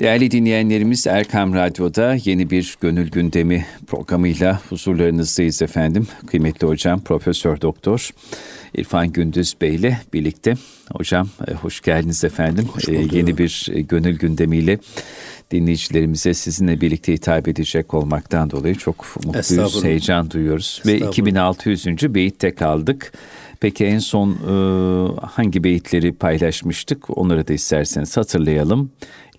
Değerli dinleyenlerimiz Erkam Radyo'da yeni bir Gönül Gündemi programıyla huzurlarınızdayız efendim. Kıymetli hocam Profesör Doktor İrfan Gündüz Bey ile birlikte. Hocam e, hoş geldiniz efendim. Hoş e, yeni bir e, Gönül Gündemiyle dinleyicilerimize sizinle birlikte hitap edecek olmaktan dolayı çok mutluyuz, heyecan duyuyoruz. Ve 2600. beyitte kaldık. Peki en son e, hangi beyitleri paylaşmıştık? Onları da isterseniz hatırlayalım.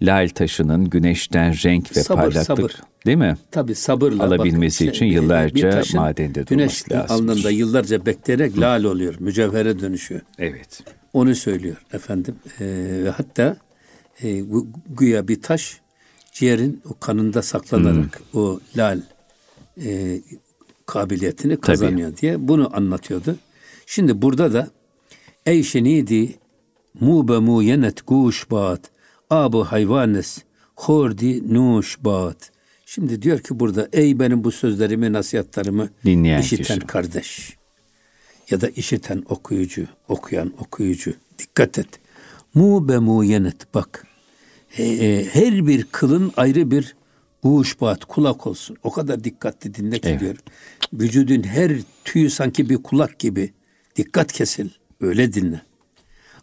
Lal taşının güneşten renk ve sabır, parlaklık sabır. değil mi? Tabii sabırla alabilmesi bak, için şey, yıllarca madende güneş durması lazım. alnında yıllarca bekleyerek Hı. lal oluyor, mücevhere dönüşüyor. Evet. Onu söylüyor efendim. Ee, ve hatta e, güya bir taş ciğerin o kanında saklanarak Hı. o lal e, kabiliyetini kazanıyor Tabii. diye bunu anlatıyordu. Şimdi burada da ey şenidi mu be mu yenet guş bat abu hayvanes hordi nuş bat. Şimdi diyor ki burada ey benim bu sözlerimi, nasihatlarımı Dinleyen işiten kişi. kardeş ya da işiten okuyucu, okuyan okuyucu dikkat et. Mu be mu yenet bak. E, e, her bir kılın ayrı bir uğuşbat, kulak olsun. O kadar dikkatli dinle ki evet. diyor. Vücudun her tüyü sanki bir kulak gibi. Dikkat kesil. Öyle dinle.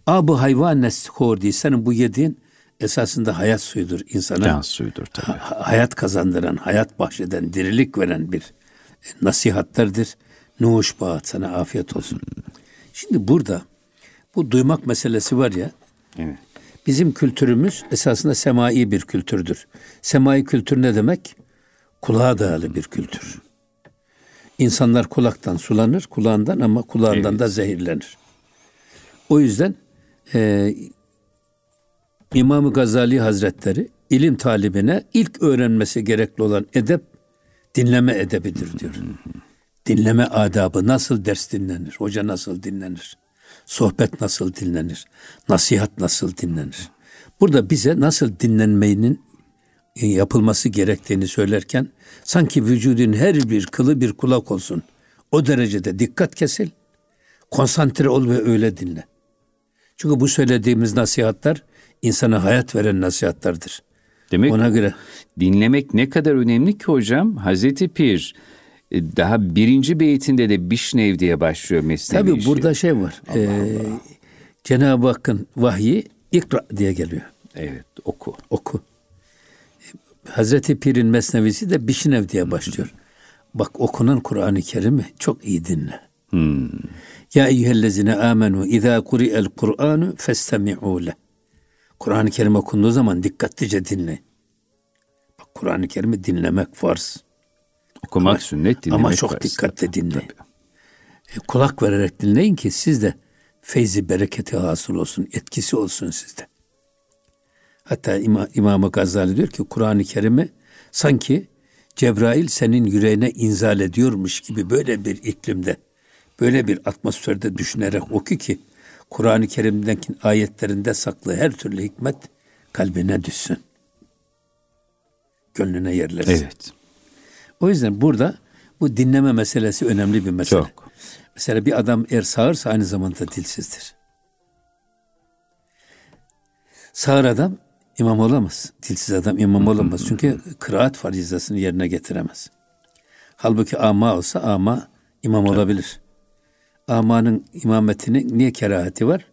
Abu hayvan nesli Senin bu yediğin esasında hayat suyudur insana. Can suyudur tabii. Ha, hayat kazandıran, hayat bahşeden, dirilik veren bir nasihatlerdir. Nuş bağıt sana afiyet olsun. Şimdi burada bu duymak meselesi var ya. Evet. Bizim kültürümüz esasında semai bir kültürdür. Semai kültür ne demek? Kulağa dayalı bir kültür. İnsanlar kulaktan sulanır, kulağından ama kulağından evet. da zehirlenir. O yüzden e, İmam-ı Gazali Hazretleri ilim talibine ilk öğrenmesi gerekli olan edep dinleme edebidir diyor. Dinleme adabı nasıl ders dinlenir, hoca nasıl dinlenir, sohbet nasıl dinlenir, nasihat nasıl dinlenir. Burada bize nasıl dinlenmenin e, yapılması gerektiğini söylerken sanki vücudun her bir kılı bir kulak olsun. O derecede dikkat kesil, konsantre ol ve öyle dinle. Çünkü bu söylediğimiz nasihatler insana hayat veren nasihatlerdir. Demek ona göre dinlemek ne kadar önemli ki hocam? Hazreti Pir e, daha birinci beytinde de Bişnev diye başlıyor mesnevi Tabi burada şey var. Allah Allah. Cenab-ı Hakk'ın vahyi ikra diye geliyor. Evet oku. Oku. Hazreti Pir'in mesnevisi de Bişnev diye başlıyor. Bak okunan Kur'an-ı Kerim'i çok iyi dinle. Hmm. Ya eyyühellezine amenu izâ kuri'el Kur'anu festemi'û leh. Kur'an-ı Kerim okunduğu zaman dikkatlice dinle. Bak Kur'an-ı Kerim'i dinlemek farz. Okumak ama, sünnet, dinlemek Ama çok farz. dikkatle dinle. E, kulak vererek dinleyin ki siz de feyzi bereketi hasıl olsun, etkisi olsun sizde. Hatta İma, İmam-ı Gazali diyor ki Kur'an-ı Kerim'i sanki Cebrail senin yüreğine inzal ediyormuş gibi böyle bir iklimde, böyle bir atmosferde düşünerek oku ki Kur'an-ı Kerim'deki ayetlerinde saklı her türlü hikmet kalbine düşsün. Gönlüne yerleşsin. Evet. O yüzden burada bu dinleme meselesi önemli bir mesele. Çok. Mesela bir adam eğer sağırsa aynı zamanda dilsizdir. Sağır adam imam olamaz. Dilsiz adam imam olamaz. Çünkü kıraat farizasını yerine getiremez. Halbuki ama olsa ama imam olabilir amanın imametinin niye kerahati var?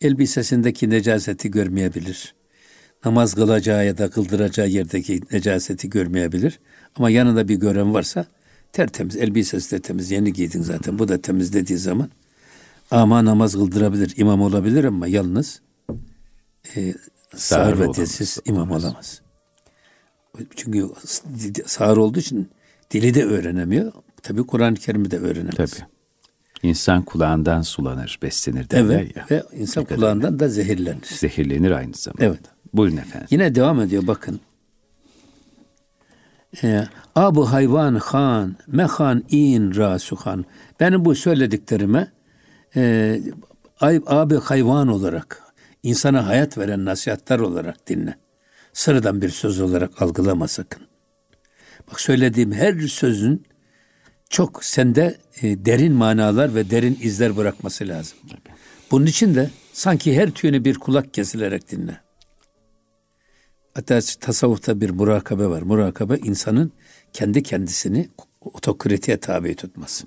Elbisesindeki necaseti görmeyebilir. Namaz kılacağı ya da kıldıracağı yerdeki necaseti görmeyebilir. Ama yanında bir gören varsa tertemiz, elbisesi de temiz, yeni giydin zaten. Bu da temiz dediği zaman ama namaz kıldırabilir, imam olabilir ama yalnız e, sağır ve dilsiz imam olamaz. Çünkü sağır olduğu için dili de öğrenemiyor. Tabii Kur'an-ı Kerim'i de öğrenemez. Tabii. İnsan kulağından sulanır, beslenir derler evet, ya. Ve insan kulağından da zehirlenir. Zehirlenir aynı zamanda. Evet. Buyurun efendim. Yine devam ediyor bakın. Ee, Abu hayvan han, mehan in rasuhan. Benim bu söylediklerime e, abi hayvan olarak, insana hayat veren nasihatler olarak dinle. Sıradan bir söz olarak algılama sakın. Bak söylediğim her sözün çok sende e, derin manalar ve derin izler bırakması lazım. Bunun için de sanki her tüyünü bir kulak kesilerek dinle. Hatta tasavvufta bir murakabe var. Murakabe insanın kendi kendisini otokratiye tabi tutması.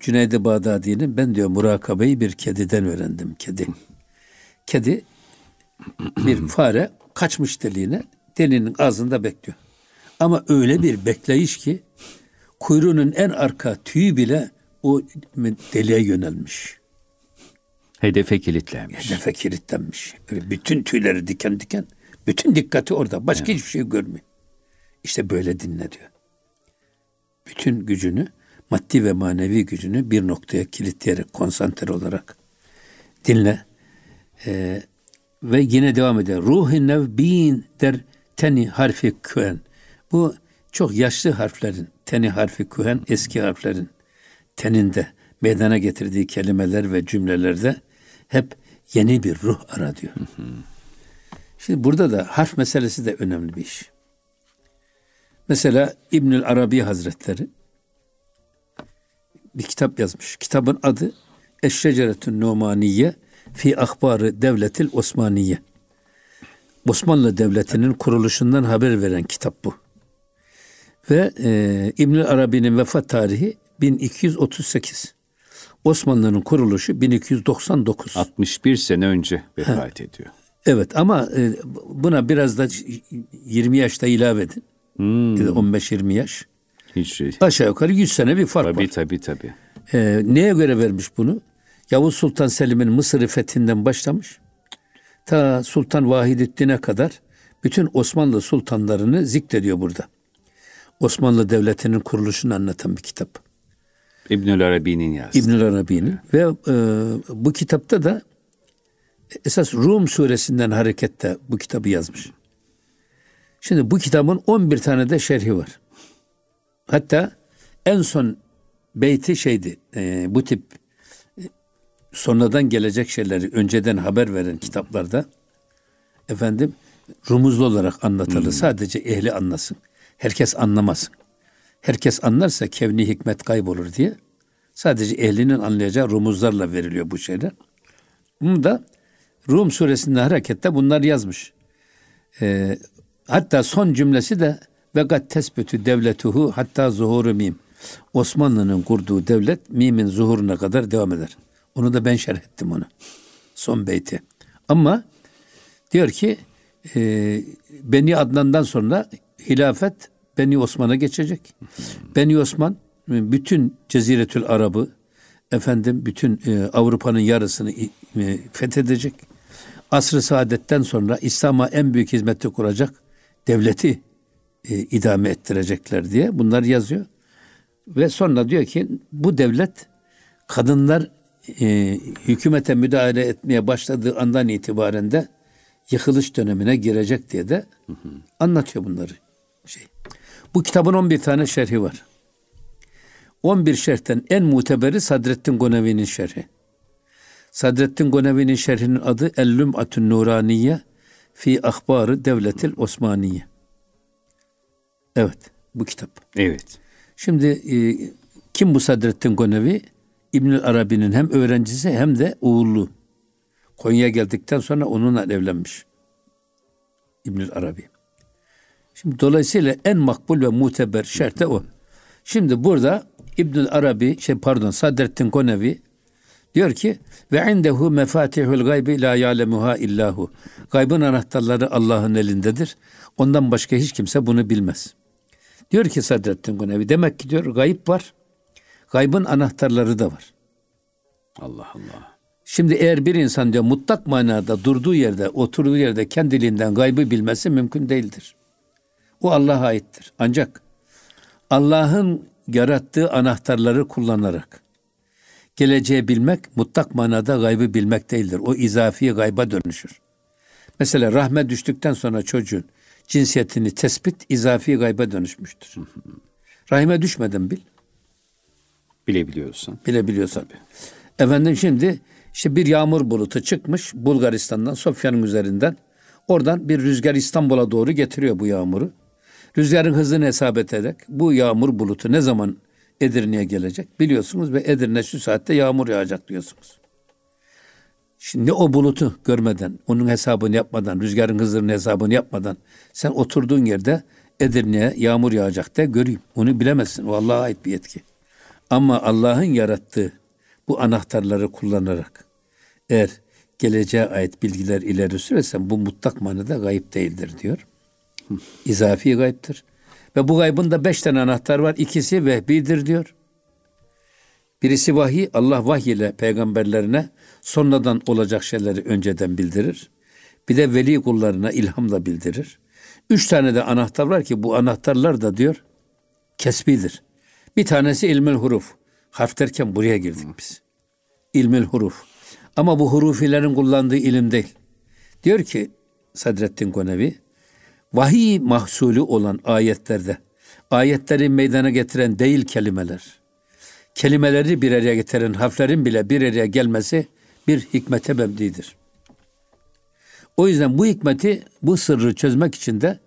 Cüneyd-i Bağdadi'nin ben diyor murakabeyi bir kediden öğrendim. Kedi. Kedi bir fare kaçmış deliğine delinin ağzında bekliyor. Ama öyle bir bekleyiş ki kuyruğunun en arka tüyü bile o deliğe yönelmiş. Hedefe kilitlenmiş. Hedefe kilitlenmiş. Böyle bütün tüyleri diken diken. Bütün dikkati orada. Başka evet. hiçbir şey görmüyor. İşte böyle dinle diyor. Bütün gücünü, maddi ve manevi gücünü bir noktaya kilitleyerek, konsantre olarak dinle. Ee, ve yine devam ediyor. Ruhi nevbin der teni harfi kühen. Bu çok yaşlı harflerin, teni harfi kühen eski harflerin teninde meydana getirdiği kelimeler ve cümlelerde hep yeni bir ruh ara diyor. Şimdi burada da harf meselesi de önemli bir iş. Mesela İbnül Arabi Hazretleri bir kitap yazmış. Kitabın adı Eşşeceretün Numaniye fi Ahbarı Devletil Osmaniye. Osmanlı Devleti'nin kuruluşundan haber veren kitap bu. Ve e, İbnül Arabi'nin vefat tarihi 1238. Osmanlı'nın kuruluşu 1299. 61 sene önce vefat ha. ediyor. Evet ama e, buna biraz da 20 yaşta ilave edin. Hmm. 15-20 yaş. Hiç şey. Aşağı yukarı 100 sene bir fark tabii, var. Tabii tabii tabii. Ee, neye göre vermiş bunu? Yavuz Sultan Selim'in Mısır'ı fethinden başlamış. Ta Sultan Vahidettin'e kadar bütün Osmanlı sultanlarını zikrediyor burada. Osmanlı Devleti'nin kuruluşunu anlatan bir kitap. İbnül Arabi'nin yazdığı. İbnül Arabi'nin ve e, bu kitapta da esas Rum suresinden hareketle bu kitabı yazmış. Şimdi bu kitabın 11 tane de şerhi var. Hatta en son beyti şeydi. E, bu tip e, sonradan gelecek şeyleri önceden haber veren kitaplarda efendim rumuzlu olarak anlatılır. Hmm. Sadece ehli anlasın. Herkes anlamasın. Herkes anlarsa kevni hikmet kaybolur diye sadece ehlinin anlayacağı rumuzlarla veriliyor bu şeyler. Bunu da Rum suresinde harekette bunlar yazmış. Ee, hatta son cümlesi de ve gat tesbütü devletuhu hatta zuhuru mim. Osmanlı'nın kurduğu devlet mimin zuhuruna kadar devam eder. Onu da ben şerh ettim onu. Son beyti. Ama diyor ki e, Beni Adnan'dan sonra hilafet Beni Osman'a geçecek. Beni Osman bütün Ceziretül Arabı efendim bütün e, Avrupa'nın yarısını e, fethedecek. Asr-ı Saadet'ten sonra İslam'a en büyük hizmeti kuracak devleti e, idame ettirecekler diye bunlar yazıyor. Ve sonra diyor ki bu devlet kadınlar e, hükümete müdahale etmeye başladığı andan itibaren de yıkılış dönemine girecek diye de anlatıyor bunları. Şey. Bu kitabın 11 tane şerhi var. 11 şerhten en muteberi Sadrettin Gonevi'nin şerhi. Sadrettin Gonevi'nin şerhinin adı Ellüm Atun Nuraniye fi Ahbarı Devletil Osmaniye. Evet, bu kitap. Evet. Şimdi e, kim bu Sadrettin Gonevi? İbn Arabi'nin hem öğrencisi hem de oğlu. Konya'ya geldikten sonra onunla evlenmiş. İbn Arabi. Şimdi dolayısıyla en makbul ve muteber şert de o. Şimdi burada İbnül Arabi, şey pardon Sadrettin Konevi diyor ki ve indehu mefatihul gaybi la ya'lemuha illahu. Gaybın anahtarları Allah'ın elindedir. Ondan başka hiç kimse bunu bilmez. Diyor ki Sadrettin Konevi demek ki diyor gayb var. Gaybın anahtarları da var. Allah Allah. Şimdi eğer bir insan diyor mutlak manada durduğu yerde, oturduğu yerde kendiliğinden gaybı bilmesi mümkün değildir. O Allah'a aittir. Ancak Allah'ın yarattığı anahtarları kullanarak geleceği bilmek mutlak manada gaybı bilmek değildir. O izafi gayba dönüşür. Mesela rahme düştükten sonra çocuğun cinsiyetini tespit izafi gayba dönüşmüştür. Rahime düşmeden bil. Bilebiliyorsan. Bilebiliyorsan. Tabii. Efendim şimdi işte bir yağmur bulutu çıkmış Bulgaristan'dan, Sofya'nın üzerinden. Oradan bir rüzgar İstanbul'a doğru getiriyor bu yağmuru. Rüzgarın hızını hesap ederek bu yağmur bulutu ne zaman Edirne'ye gelecek biliyorsunuz ve Edirne şu saatte yağmur yağacak diyorsunuz. Şimdi o bulutu görmeden, onun hesabını yapmadan, rüzgarın hızının hesabını yapmadan sen oturduğun yerde Edirne'ye yağmur yağacak da göreyim. Onu bilemezsin. O Allah'a ait bir yetki. Ama Allah'ın yarattığı bu anahtarları kullanarak eğer geleceğe ait bilgiler ileri sürersen bu mutlak manada gayip değildir diyor. İzafi gayiptir. Ve bu gaybın da beş tane anahtar var. İkisi vehbidir diyor. Birisi vahiy, Allah vahiy ile peygamberlerine sonradan olacak şeyleri önceden bildirir. Bir de veli kullarına ilhamla bildirir. Üç tane de anahtar var ki bu anahtarlar da diyor kesbidir. Bir tanesi ilmül huruf. Harf derken buraya girdik biz. İlmül huruf. Ama bu hurufilerin kullandığı ilim değil. Diyor ki Sadrettin Konevi, vahiy mahsulü olan ayetlerde, ayetleri meydana getiren değil kelimeler, kelimeleri bir araya getiren harflerin bile bir araya gelmesi bir hikmete mebnidir. O yüzden bu hikmeti, bu sırrı çözmek için de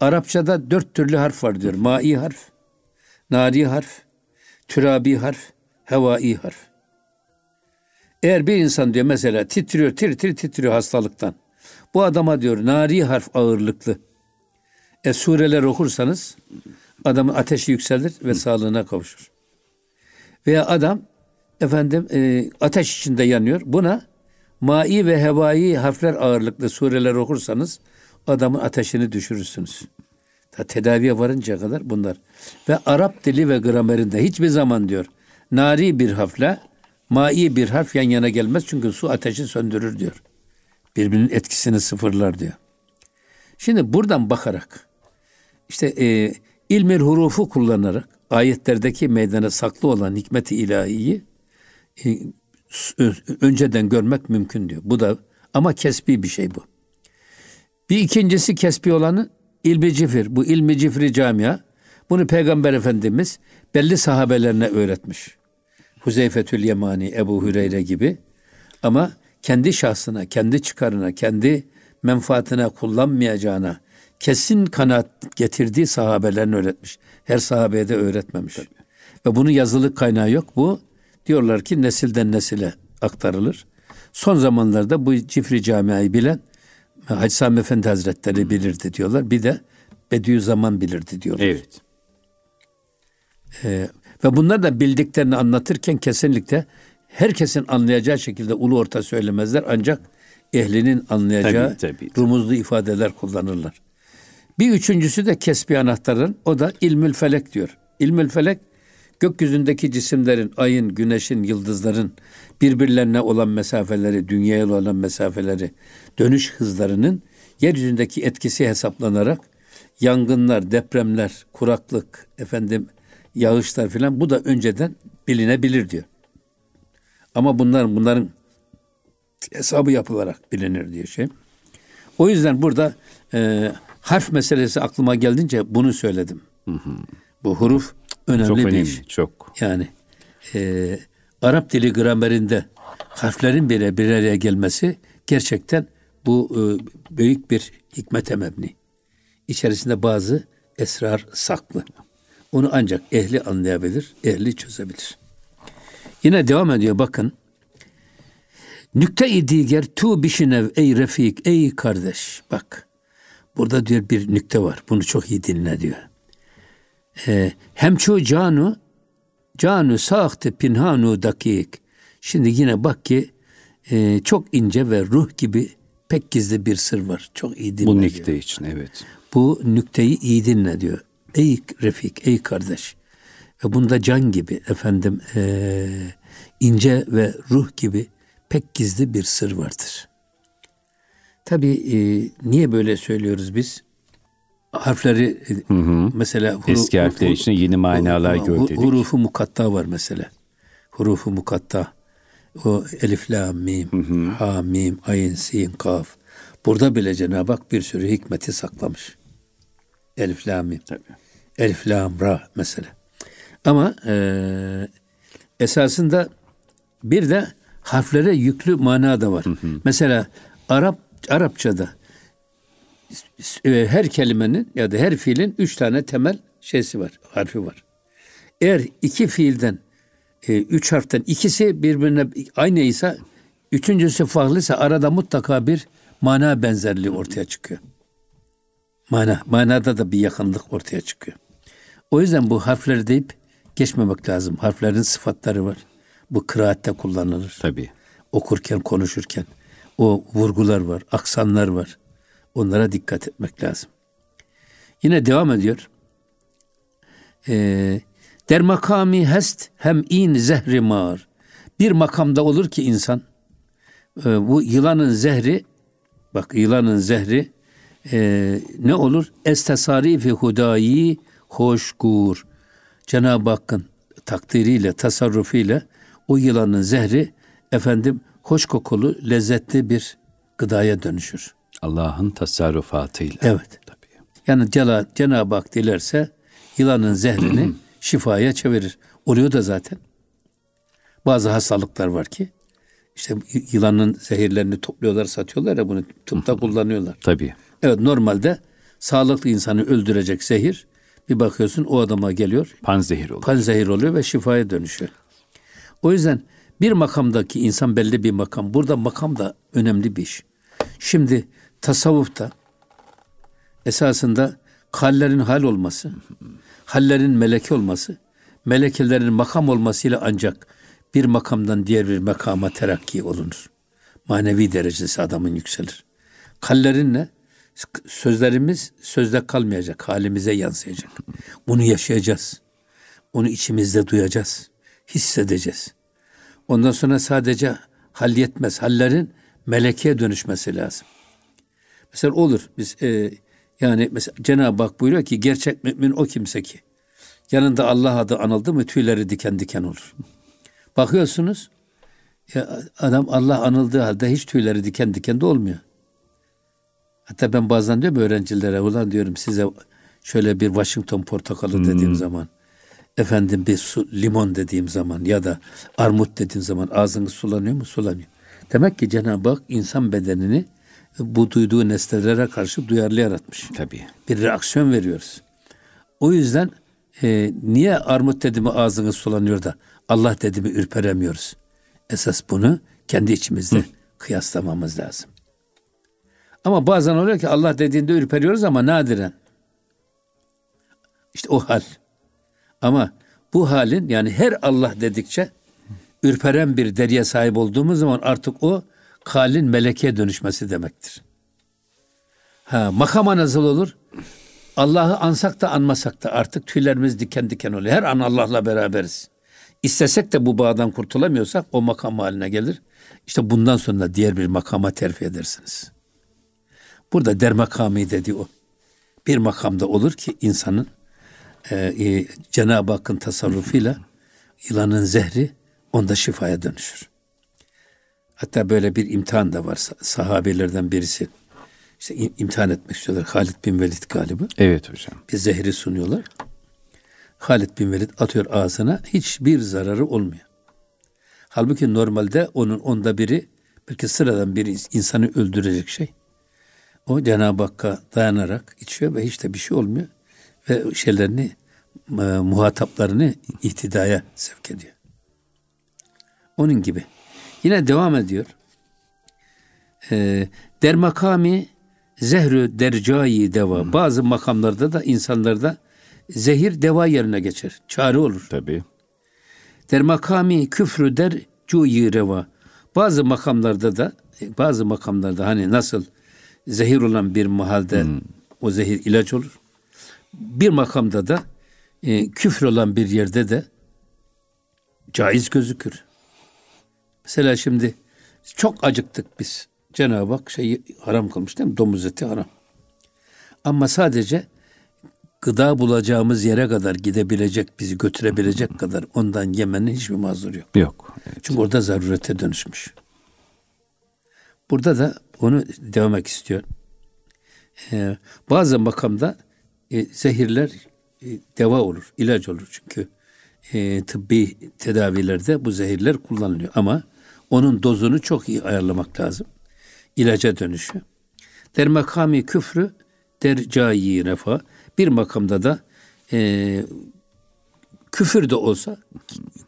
Arapçada dört türlü harf var diyor. Mai harf, nari harf, türabi harf, hevai harf. Eğer bir insan diyor mesela titriyor, tir tir titriyor hastalıktan. Bu adama diyor nari harf ağırlıklı. E sureler okursanız adamın ateşi yükselir ve sağlığına kavuşur. Veya adam efendim e, ateş içinde yanıyor. Buna mai ve hevai harfler ağırlıklı sureler okursanız adamın ateşini düşürürsünüz. Ta tedaviye varıncaya kadar bunlar. Ve Arap dili ve gramerinde hiçbir zaman diyor nari bir harfle mai bir harf yan yana gelmez çünkü su ateşi söndürür diyor. Birbirinin etkisini sıfırlar diyor. Şimdi buradan bakarak işte e, ilmir hurufu kullanarak ayetlerdeki meydana saklı olan hikmeti ilahiyi e, önceden görmek mümkün diyor. Bu da ama kesbi bir şey bu. Bir ikincisi kesbi olanı ilmi cifir. Bu ilmi cifri camia. Bunu Peygamber Efendimiz belli sahabelerine öğretmiş. Huzeyfetül Yemani, Ebu Hüreyre gibi. Ama kendi şahsına, kendi çıkarına, kendi menfaatine kullanmayacağına kesin kanaat getirdiği sahabelerini öğretmiş. Her sahabeye de öğretmemiş. Tabii. Ve bunun yazılı kaynağı yok. Bu diyorlar ki nesilden nesile aktarılır. Son zamanlarda bu Cifri Camia'yı bilen Hacı Sami Efendi Hazretleri bilirdi diyorlar. Bir de Bediüzzaman bilirdi diyorlar. Evet. Ee, ve bunlar da bildiklerini anlatırken kesinlikle herkesin anlayacağı şekilde ulu orta söylemezler. Ancak ehlinin anlayacağı tabii, tabii, tabii. rumuzlu ifadeler kullanırlar. Bir üçüncüsü de kesbi anahtarın o da ilmül felek diyor. İlmül felek gökyüzündeki cisimlerin, ayın, güneşin, yıldızların birbirlerine olan mesafeleri, dünyaya olan mesafeleri, dönüş hızlarının yeryüzündeki etkisi hesaplanarak yangınlar, depremler, kuraklık, efendim yağışlar filan bu da önceden bilinebilir diyor. Ama bunlar bunların hesabı yapılarak bilinir diyor şey. O yüzden burada e, harf meselesi aklıma geldince bunu söyledim. Hı hı. Bu huruf önemli çok bir önemli, iş. Çok. Yani e, Arap dili gramerinde harflerin bir, bir araya gelmesi gerçekten bu e, büyük bir hikmete mebni. İçerisinde bazı esrar saklı. Onu ancak ehli anlayabilir, ehli çözebilir. Yine devam ediyor bakın. Nükte-i diger tu bişinev ey refik ey kardeş. Bak burada diyor bir nükte var. Bunu çok iyi dinle diyor. Ee, hem çu canu canu sahte pinhanu dakik. Şimdi yine bak ki e, çok ince ve ruh gibi pek gizli bir sır var. Çok iyi dinle Bu nükte diyor. için evet. Bu nükteyi iyi dinle diyor. Ey Refik, ey kardeş. Ve bunda can gibi efendim e, ince ve ruh gibi pek gizli bir sır vardır. Tabi e, niye böyle söylüyoruz biz? Harfleri hı hı. mesela huru, eski harfler için yeni manalar gördük. Hurufu mukatta var mesela. Hurufu mukatta. O elif, la, mim, hı hı. ha, mim, ayin, sin, kaf. Burada bile Cenab-ı Hak bir sürü hikmeti saklamış. Elif, la, mim. Tabii. Elif, lam, ra mesela. Ama e, esasında bir de harflere yüklü mana da var. Hı hı. Mesela Arap Arapçada e, her kelimenin ya da her fiilin üç tane temel şeysi var, harfi var. Eğer iki fiilden, e, üç harften ikisi birbirine aynıysa Üçüncüsü farklı ise arada mutlaka bir mana benzerliği ortaya çıkıyor. Mana, manada da bir yakınlık ortaya çıkıyor. O yüzden bu harfleri deyip geçmemek lazım. Harflerin sıfatları var. Bu kıraatte kullanılır. Tabii. Okurken, konuşurken. O vurgular var, aksanlar var. Onlara dikkat etmek lazım. Yine devam ediyor. Ee, der makami hest hem in zehri mar. Bir makamda olur ki insan e, bu yılanın zehri bak yılanın zehri e, ne olur? Estesarifi hudayi hoşgur. Cenab-ı Hakk'ın takdiriyle, tasarrufiyle o yılanın zehri efendim hoş kokulu, lezzetli bir gıdaya dönüşür. Allah'ın tasarrufatıyla. Evet. Tabii. Yani Cenab-ı Hak dilerse yılanın zehrini şifaya çevirir. Oluyor da zaten. Bazı hastalıklar var ki işte yılanın zehirlerini topluyorlar, satıyorlar ya bunu tıpta kullanıyorlar. Tabii. Evet normalde sağlıklı insanı öldürecek zehir bir bakıyorsun o adama geliyor. Panzehir oluyor. Panzehir oluyor ve şifaya dönüşüyor. O yüzden bir makamdaki insan belli bir makam. Burada makam da önemli bir iş. Şimdi tasavvufta esasında hallerin hal olması, hallerin meleke olması, melekelerin makam olmasıyla ancak bir makamdan diğer bir makama terakki olunur. Manevi derecesi adamın yükselir. Kallerin ne? Sözlerimiz sözde kalmayacak, halimize yansıyacak. Bunu yaşayacağız. Onu içimizde duyacağız, hissedeceğiz. Ondan sonra sadece hal yetmez. Hallerin melekeye dönüşmesi lazım. Mesela olur biz e, yani mesela Cenab-ı Hak buyuruyor ki gerçek mümin o kimse ki yanında Allah adı anıldı mı tüyleri diken diken olur. Bakıyorsunuz ya adam Allah anıldığı halde hiç tüyleri diken diken de olmuyor. Hatta ben bazen diyorum öğrencilere ulan diyorum size şöyle bir Washington portakalı hmm. dediğim zaman efendim bir su, limon dediğim zaman ya da armut dediğim zaman ağzınız sulanıyor mu? Sulanıyor. Demek ki Cenab-ı Hak insan bedenini bu duyduğu nesnelere karşı duyarlı yaratmış. Tabii. Bir reaksiyon veriyoruz. O yüzden e, niye armut dediğimi ağzınız sulanıyor da Allah dediğimi ürperemiyoruz? Esas bunu kendi içimizde Hı. kıyaslamamız lazım. Ama bazen oluyor ki Allah dediğinde ürperiyoruz ama nadiren. İşte o hal. Ama bu halin yani her Allah dedikçe ürperen bir deriye sahip olduğumuz zaman artık o halin melekeye dönüşmesi demektir. Ha, makama nasıl olur? Allah'ı ansak da anmasak da artık tüylerimiz diken diken oluyor. Her an Allah'la beraberiz. İstesek de bu bağdan kurtulamıyorsak o makam haline gelir. İşte bundan sonra diğer bir makama terfi edersiniz. Burada der makamı dedi o. Bir makamda olur ki insanın e, e, Cenab-ı Hakk'ın tasarrufuyla yılanın zehri onda şifaya dönüşür. Hatta böyle bir imtihan da var sahabelerden birisi. İşte imtihan etmek istiyorlar. Halid bin Velid galiba. Evet hocam. Bir zehri sunuyorlar. Halid bin Velid atıyor ağzına. Hiçbir zararı olmuyor. Halbuki normalde onun onda biri belki sıradan bir insanı öldürecek şey. O Cenab-ı Hakk'a dayanarak içiyor ve hiç de bir şey olmuyor. Ve şeylerini, e, muhataplarını ihtidaya sevk ediyor. Onun gibi. Yine devam ediyor. E, der makami zehrü dercayi deva. Bazı makamlarda da insanlarda zehir deva yerine geçer. Çare olur. Tabii. Der makami küfrü der cuyi reva. Bazı makamlarda da bazı makamlarda hani nasıl zehir olan bir mahalde hmm. o zehir ilaç olur. Bir makamda da e, küfür olan bir yerde de caiz gözükür. Mesela şimdi çok acıktık biz. Cenab-ı Hak şeyi haram kılmış değil mi? Domuz eti haram. Ama sadece gıda bulacağımız yere kadar gidebilecek, bizi götürebilecek kadar ondan yemenin hiçbir mazuru yok. Yok. Evet. Çünkü orada zarurete dönüşmüş. Burada da onu devam istiyor. Ee, bazı makamda e, zehirler e, deva olur, ilaç olur. Çünkü e, tıbbi tedavilerde bu zehirler kullanılıyor. Ama onun dozunu çok iyi ayarlamak lazım. İlaca dönüşü. Der makami küfrü der cayi refa. Bir makamda da e, küfür de olsa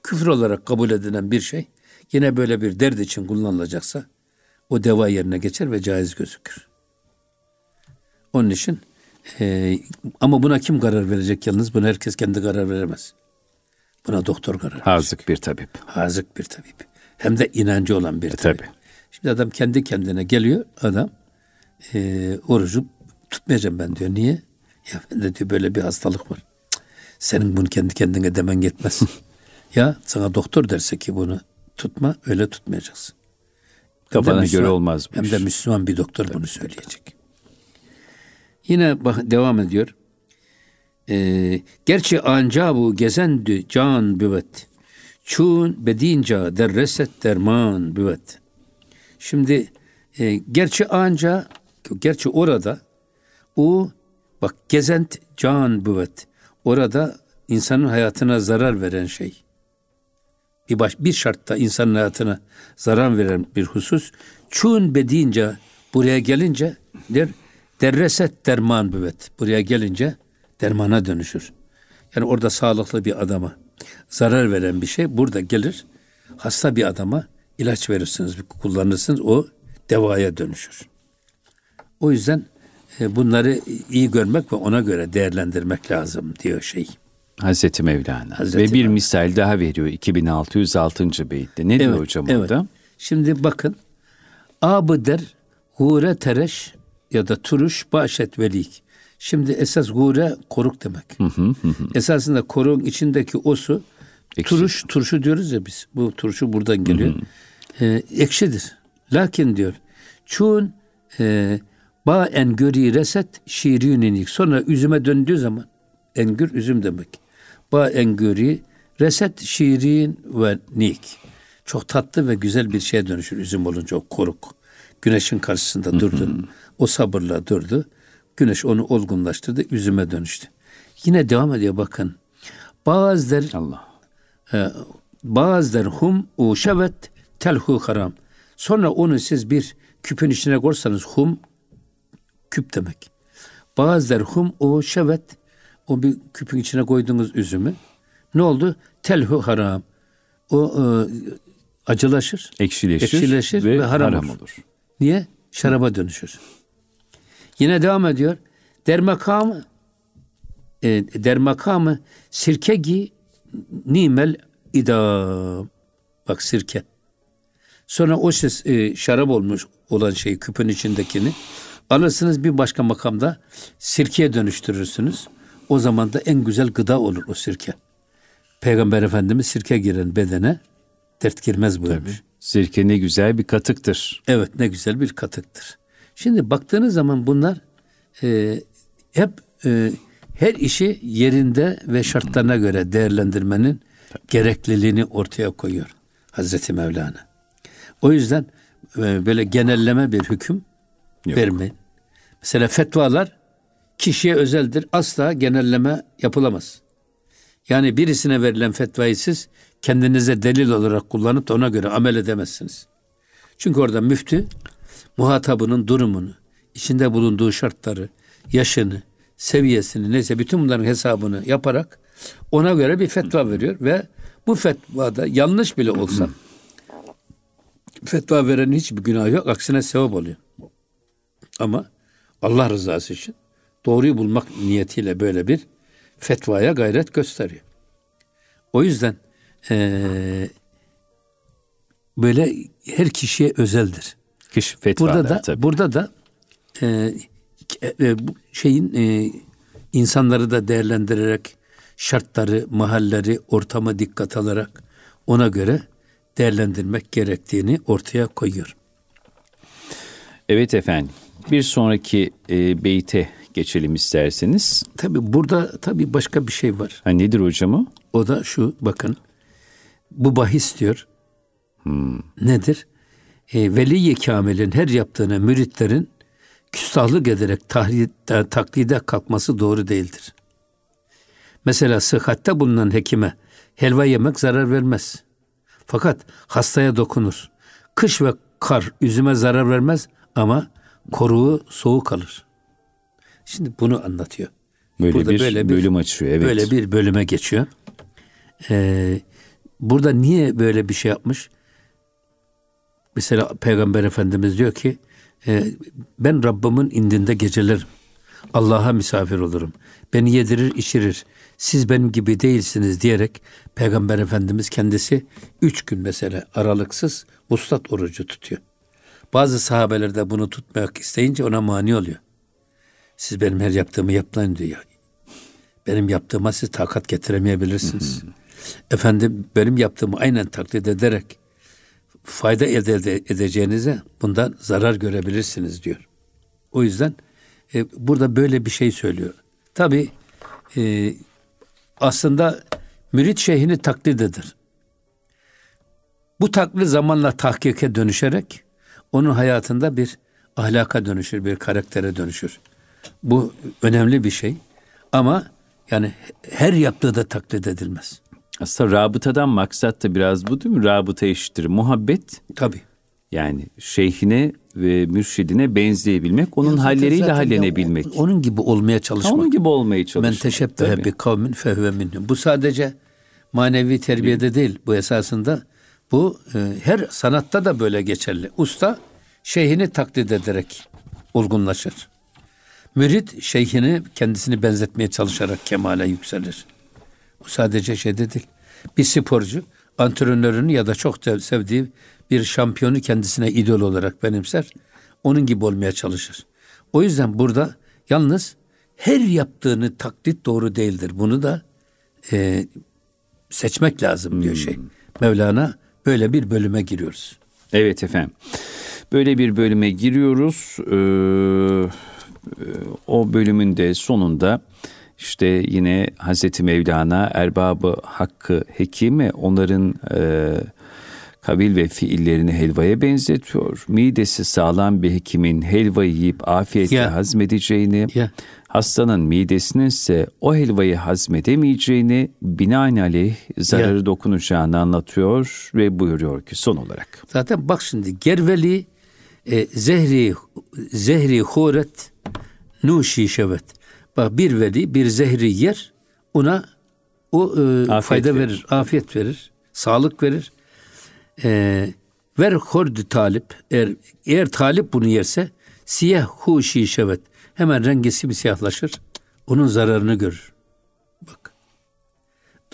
küfür olarak kabul edilen bir şey yine böyle bir dert için kullanılacaksa o deva yerine geçer ve caiz gözükür. Onun için e, ama buna kim karar verecek yalnız? Buna herkes kendi karar veremez. Buna doktor karar verecek. Hazık bir tabip. Hazık bir tabip. Hem de inancı olan bir e, tabip. Tabii. Şimdi adam kendi kendine geliyor adam e, orucu tutmayacağım ben diyor. Niye? Ya bende diyor böyle bir hastalık var. Senin bunu kendi kendine demen yetmez. ya sana doktor derse ki bunu tutma öyle tutmayacaksın. Kafana göre olmaz Hem de Müslüman bir doktor Tabii. bunu söyleyecek. Yine bak, devam ediyor. Ee, gerçi anca bu gezendü can büvet. Çun bedinca derreset derman büvet. Şimdi e, gerçi anca gerçi orada o bak gezent can büvet. Orada insanın hayatına zarar veren şey. Bir baş bir şartta insanın hayatına zarar veren bir husus. Çun bedince buraya gelince der derreset derman büvet. Buraya gelince dermana dönüşür. Yani orada sağlıklı bir adama zarar veren bir şey burada gelir. Hasta bir adama ilaç verirsiniz, kullanırsınız o devaya dönüşür. O yüzden e, bunları iyi görmek ve ona göre değerlendirmek lazım diyor şey. Hazreti Mevlana. Hazreti ve bir Mevlana. misal daha veriyor 2606. beytte. Ne evet, diyor hocam evet. orada? Şimdi bakın. Abı der hure tereş ya da turuş başet velik. Şimdi esas gure koruk demek. Hı hı hı. Esasında koruğun içindeki osu Ekşi. turuş, turşu diyoruz ya biz. Bu turşu buradan geliyor. Hı hı. Ee, ekşidir. Lakin diyor çun e, ba engöri reset şiirininik. Sonra üzüme döndüğü zaman engür üzüm demek. Ba engöri reset şiirin ve nik. Çok tatlı ve güzel bir şeye dönüşür üzüm olunca o koruk. Güneşin karşısında durdu. Hı hı. O sabırla durdu. Güneş onu olgunlaştırdı, üzüme dönüştü. Yine devam ediyor bakın. Bazılar Allah. E, bazılar hum u şevet telhu haram. Sonra onu siz bir küpün içine koysanız hum küp demek. Bazılar hum u şevet o bir küpün içine koyduğunuz üzümü ne oldu? Telhu haram. O e, acılaşır, ekşileşir, ekşileşir ve, ve haram, haram olur. olur. Niye? Şaraba dönüşür. Yine devam ediyor. Dermakamı e, dermakamı sirkegi nimel idam. Bak sirke. Sonra o ses, e, şarap olmuş olan şey küpün içindekini alırsınız bir başka makamda sirkeye dönüştürürsünüz. O zaman da en güzel gıda olur o sirke. Peygamber Efendimiz sirke giren bedene dert girmez buyurmuş. Tabii. Sirke ne güzel bir katıktır. Evet ne güzel bir katıktır. Şimdi baktığınız zaman bunlar e, hep e, her işi yerinde ve şartlarına göre değerlendirmenin gerekliliğini ortaya koyuyor Hazreti Mevlana. O yüzden e, böyle genelleme bir hüküm Yok. vermeyin. Mesela fetvalar kişiye özeldir. Asla genelleme yapılamaz. Yani birisine verilen fetvayı siz kendinize delil olarak kullanıp da ona göre amel edemezsiniz. Çünkü orada müftü muhatabının durumunu, içinde bulunduğu şartları, yaşını, seviyesini neyse bütün bunların hesabını yaparak ona göre bir fetva veriyor ve bu fetvada yanlış bile olsa fetva verenin hiçbir günah yok. Aksine sevap oluyor. Ama Allah rızası için doğruyu bulmak niyetiyle böyle bir fetvaya gayret gösteriyor. O yüzden ee, böyle her kişiye özeldir. Kişi fetvalar, burada da tabii. burada da e, e, şeyin e, insanları da değerlendirerek şartları, mahalleri, ortama dikkat alarak ona göre değerlendirmek gerektiğini ortaya koyuyor. Evet efendim. Bir sonraki e, beyte geçelim isterseniz. Tabi burada tabi başka bir şey var. Ha, nedir hocam o? O da şu bakın. Bu bahis diyor. Hmm. Nedir? E, Veli-i Kamil'in her yaptığına müritlerin küstahlık ederek tahlide, taklide kalkması doğru değildir. Mesela sıhhatte bulunan hekime helva yemek zarar vermez. Fakat hastaya dokunur. Kış ve kar üzüme zarar vermez ama koruğu soğuk kalır. Şimdi bunu anlatıyor. Böyle burada bir böyle bir bölüm açıyor. Evet. Böyle bir bölüme geçiyor. Ee, burada niye böyle bir şey yapmış? Mesela Peygamber Efendimiz diyor ki e, ben Rabbimin indinde geceler Allah'a misafir olurum. Beni yedirir içirir. Siz benim gibi değilsiniz diyerek Peygamber Efendimiz kendisi üç gün mesela aralıksız ustat orucu tutuyor. Bazı sahabeler de bunu tutmak isteyince ona mani oluyor. Siz benim her yaptığımı yapmayın diyor. Benim yaptığıma siz takat getiremeyebilirsiniz. Efendim benim yaptığımı aynen taklit ederek fayda elde edeceğinize bundan zarar görebilirsiniz diyor. O yüzden e, burada böyle bir şey söylüyor. Tabi e, aslında mürit şeyhini taklit eder. Bu taklit zamanla tahkike dönüşerek onun hayatında bir ahlaka dönüşür, bir karaktere dönüşür. Bu önemli bir şey. Ama yani her yaptığı da taklit edilmez. Aslında rabıtadan maksat da biraz bu değil mi? Rabıta eşittir. Muhabbet. Tabii. Yani şeyhine ve mürşidine benzeyebilmek, onun ya halleriyle hallenebilmek. Ya, onun gibi olmaya çalışmak. onun gibi olmaya çalışmak. Men teşebbehe bi kavmin fehve minhum. Bu sadece manevi terbiyede değil. Bu esasında bu e, her sanatta da böyle geçerli. Usta şeyhini taklit ederek olgunlaşır. Mürit şeyhini kendisini benzetmeye çalışarak kemale yükselir. Sadece şeyde değil. Bir sporcu antrenörünü ya da çok sevdiği bir şampiyonu kendisine idol olarak benimser. Onun gibi olmaya çalışır. O yüzden burada yalnız her yaptığını taklit doğru değildir. Bunu da e, seçmek lazım diyor şey. hmm. şey. Mevlana böyle bir bölüme giriyoruz. Evet efendim. Böyle bir bölüme giriyoruz. Ee, e, o bölümün de sonunda işte yine Hazreti Mevlana erbabı hakkı hekimi onların e, kabil ve fiillerini helvaya benzetiyor. Midesi sağlam bir hekimin helvayı yiyip afiyetle yeah. hazmedeceğini, yeah. hastanın midesinin ise o helvayı hazmedemeyeceğini binaenaleyh zararı yeah. dokunacağını anlatıyor ve buyuruyor ki son olarak. Zaten bak şimdi gerveli e, zehri zehri huret nuşi şevet. Bak bir veli bir zehri yer ona o e, fayda verir. verir, afiyet verir, sağlık verir. E, ver hordi talip eğer, eğer talip bunu yerse siyah hu şişevet hemen rengi simsiyahlaşır. Onun zararını görür. Bak.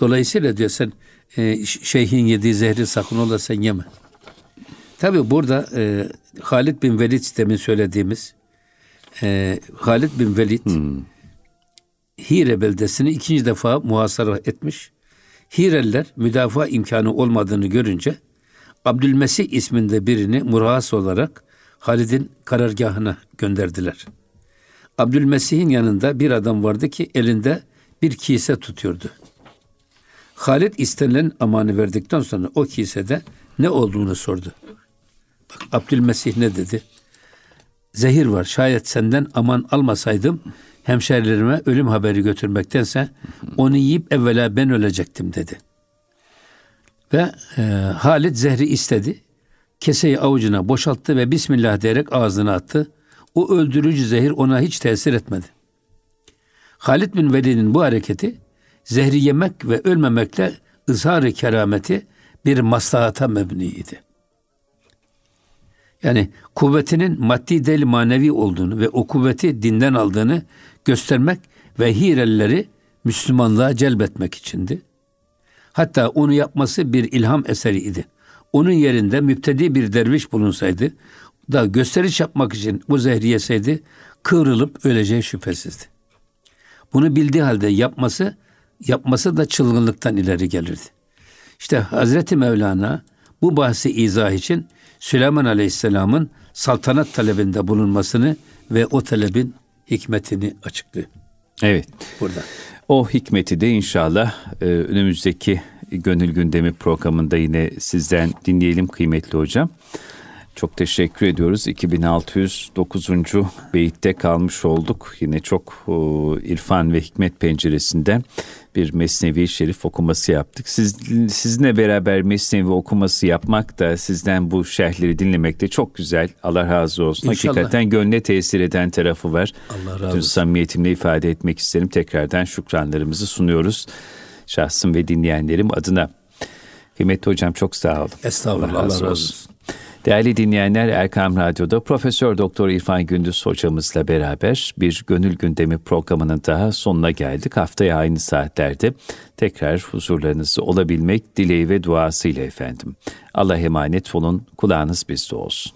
Dolayısıyla diyor sen e, şeyhin yediği zehri sakın ola sen yeme. Tabi burada e, Halid bin Velid demin söylediğimiz e, Halid bin Velid hmm. Hire beldesini ikinci defa muhasara etmiş. Hireliler müdafaa imkanı olmadığını görünce Abdülmesih isminde birini murahas olarak Halid'in karargahına gönderdiler. Abdülmesih'in yanında bir adam vardı ki elinde bir kise tutuyordu. Halid istenilen amanı verdikten sonra o kisede ne olduğunu sordu. Bak Abdülmesih ne dedi? Zehir var. Şayet senden aman almasaydım hemşerilerime ölüm haberi götürmektense onu yiyip evvela ben ölecektim dedi. Ve e, Halit zehri istedi. Keseyi avucuna boşalttı ve Bismillah diyerek ağzına attı. O öldürücü zehir ona hiç tesir etmedi. Halid bin Velid'in bu hareketi zehri yemek ve ölmemekle ızhar-ı kerameti bir maslahata mebniydi. Yani kuvvetinin maddi değil manevi olduğunu ve o kuvveti dinden aldığını göstermek ve Hirelileri Müslümanlığa celbetmek içindi. Hatta onu yapması bir ilham eseriydi. Onun yerinde müptedi bir derviş bulunsaydı da gösteriş yapmak için bu zehri yeseydi kıvrılıp öleceği şüphesizdi. Bunu bildiği halde yapması yapması da çılgınlıktan ileri gelirdi. İşte Hazreti Mevlana bu bahsi izah için Süleyman Aleyhisselam'ın saltanat talebinde bulunmasını ve o talebin hikmetini açıklıyor. Evet. Burada. O hikmeti de inşallah e, önümüzdeki Gönül Gündemi programında yine sizden dinleyelim kıymetli hocam. Çok teşekkür ediyoruz. 2609. beyitte kalmış olduk. Yine çok e, irfan ve hikmet penceresinden bir Mesnevi Şerif okuması yaptık. Siz, sizinle beraber Mesnevi okuması yapmak da sizden bu şerhleri dinlemek de çok güzel. Allah razı olsun. İnşallah. Hakikaten gönle tesir eden tarafı var. Allah razı olsun. Bütün samimiyetimle ifade etmek isterim. Tekrardan şükranlarımızı sunuyoruz. Şahsım ve dinleyenlerim adına. Kıymetli hocam çok sağ olun. Estağfurullah. Allah razı, Allah razı olsun. Değerli dinleyenler Erkam Radyo'da Profesör Doktor İrfan Gündüz hocamızla beraber bir Gönül Gündemi programının daha sonuna geldik. Haftaya aynı saatlerde tekrar huzurlarınızda olabilmek dileği ve duasıyla efendim. Allah emanet olun, kulağınız bizde olsun.